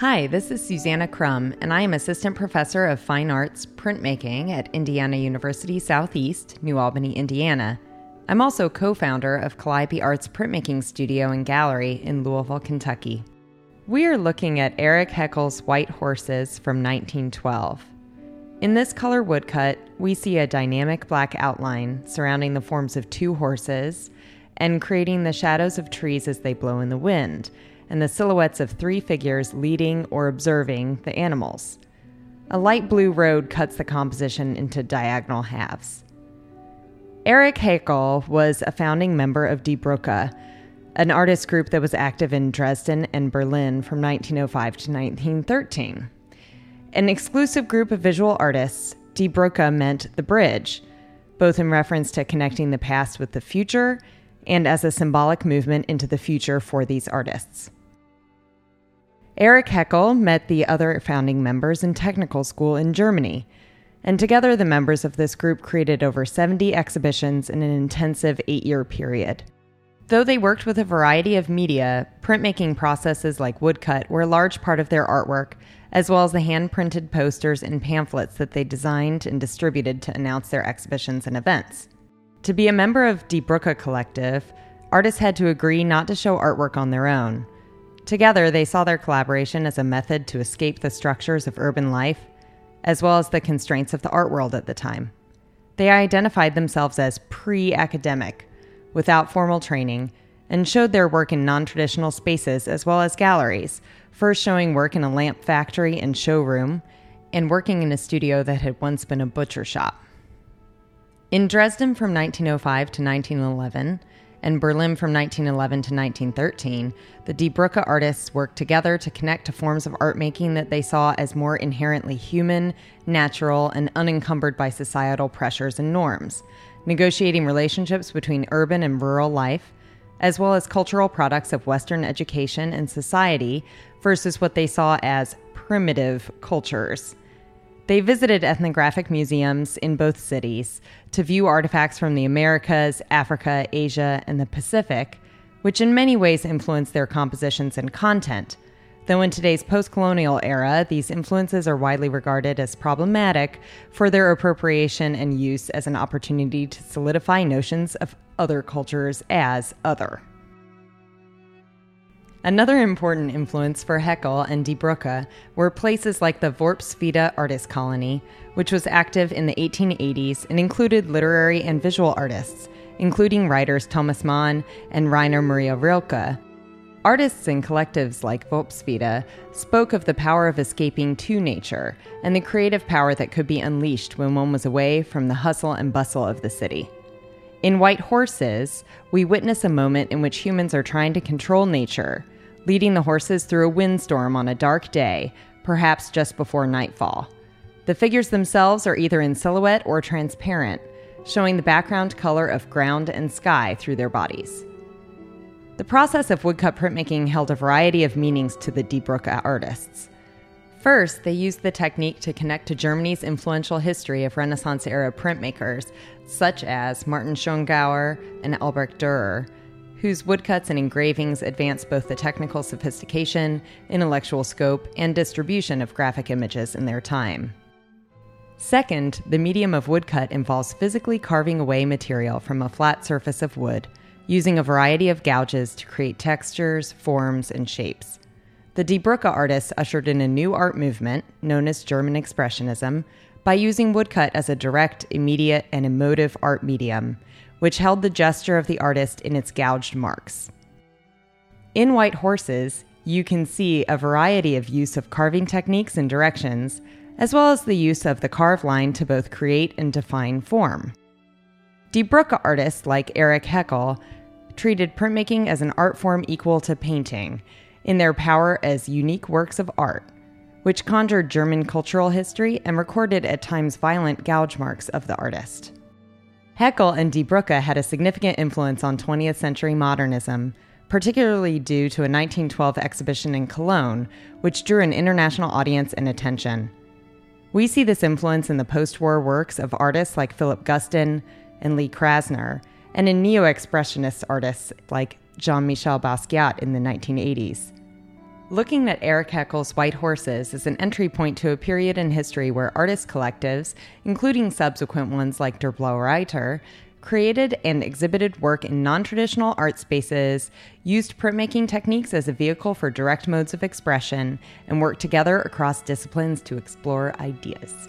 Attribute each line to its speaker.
Speaker 1: Hi, this is Susanna Crum, and I am Assistant Professor of Fine Arts Printmaking at Indiana University Southeast, New Albany, Indiana. I'm also co founder of Calliope Arts Printmaking Studio and Gallery in Louisville, Kentucky. We are looking at Eric Heckel's White Horses from 1912. In this color woodcut, we see a dynamic black outline surrounding the forms of two horses and creating the shadows of trees as they blow in the wind and the silhouettes of three figures leading or observing the animals. A light blue road cuts the composition into diagonal halves. Eric Heckel was a founding member of Die Brücke, an artist group that was active in Dresden and Berlin from 1905 to 1913. An exclusive group of visual artists, Die Brücke meant the bridge, both in reference to connecting the past with the future and as a symbolic movement into the future for these artists. Eric Heckel met the other founding members in technical school in Germany, and together the members of this group created over 70 exhibitions in an intensive eight year period. Though they worked with a variety of media, printmaking processes like woodcut were a large part of their artwork, as well as the hand printed posters and pamphlets that they designed and distributed to announce their exhibitions and events. To be a member of Die Brücke Collective, artists had to agree not to show artwork on their own. Together, they saw their collaboration as a method to escape the structures of urban life, as well as the constraints of the art world at the time. They identified themselves as pre academic, without formal training, and showed their work in non traditional spaces as well as galleries, first showing work in a lamp factory and showroom, and working in a studio that had once been a butcher shop. In Dresden from 1905 to 1911, and Berlin from 1911 to 1913, the Die Brücke artists worked together to connect to forms of art making that they saw as more inherently human, natural, and unencumbered by societal pressures and norms, negotiating relationships between urban and rural life, as well as cultural products of Western education and society versus what they saw as primitive cultures. They visited ethnographic museums in both cities to view artifacts from the Americas, Africa, Asia, and the Pacific, which in many ways influenced their compositions and content. Though in today's post colonial era, these influences are widely regarded as problematic for their appropriation and use as an opportunity to solidify notions of other cultures as other. Another important influence for Heckel and Die Brücke were places like the Worpswede Artist Colony, which was active in the 1880s and included literary and visual artists, including writers Thomas Mann and Rainer Maria Rilke. Artists and collectives like Worpswede spoke of the power of escaping to nature and the creative power that could be unleashed when one was away from the hustle and bustle of the city. In White Horses, we witness a moment in which humans are trying to control nature leading the horses through a windstorm on a dark day, perhaps just before nightfall. The figures themselves are either in silhouette or transparent, showing the background color of ground and sky through their bodies. The process of woodcut printmaking held a variety of meanings to the Brücke artists. First, they used the technique to connect to Germany's influential history of Renaissance era printmakers, such as Martin Schongauer and Albrecht Dürer, whose woodcuts and engravings advanced both the technical sophistication, intellectual scope, and distribution of graphic images in their time. Second, the medium of woodcut involves physically carving away material from a flat surface of wood, using a variety of gouges to create textures, forms, and shapes. The Die Brücke artists ushered in a new art movement, known as German Expressionism, by using woodcut as a direct, immediate, and emotive art medium, which held the gesture of the artist in its gouged marks. In White Horses, you can see a variety of use of carving techniques and directions, as well as the use of the carved line to both create and define form. Die Brücke artists like Eric Heckel treated printmaking as an art form equal to painting, in their power as unique works of art, which conjured German cultural history and recorded at times violent gouge marks of the artist. Heckel and Die Brücke had a significant influence on 20th century modernism, particularly due to a 1912 exhibition in Cologne, which drew an international audience and attention. We see this influence in the post war works of artists like Philip Guston and Lee Krasner, and in neo expressionist artists like Jean Michel Basquiat in the 1980s. Looking at Eric Heckel's White Horses is an entry point to a period in history where artist collectives, including subsequent ones like Der Blaue Reiter, created and exhibited work in non traditional art spaces, used printmaking techniques as a vehicle for direct modes of expression, and worked together across disciplines to explore ideas.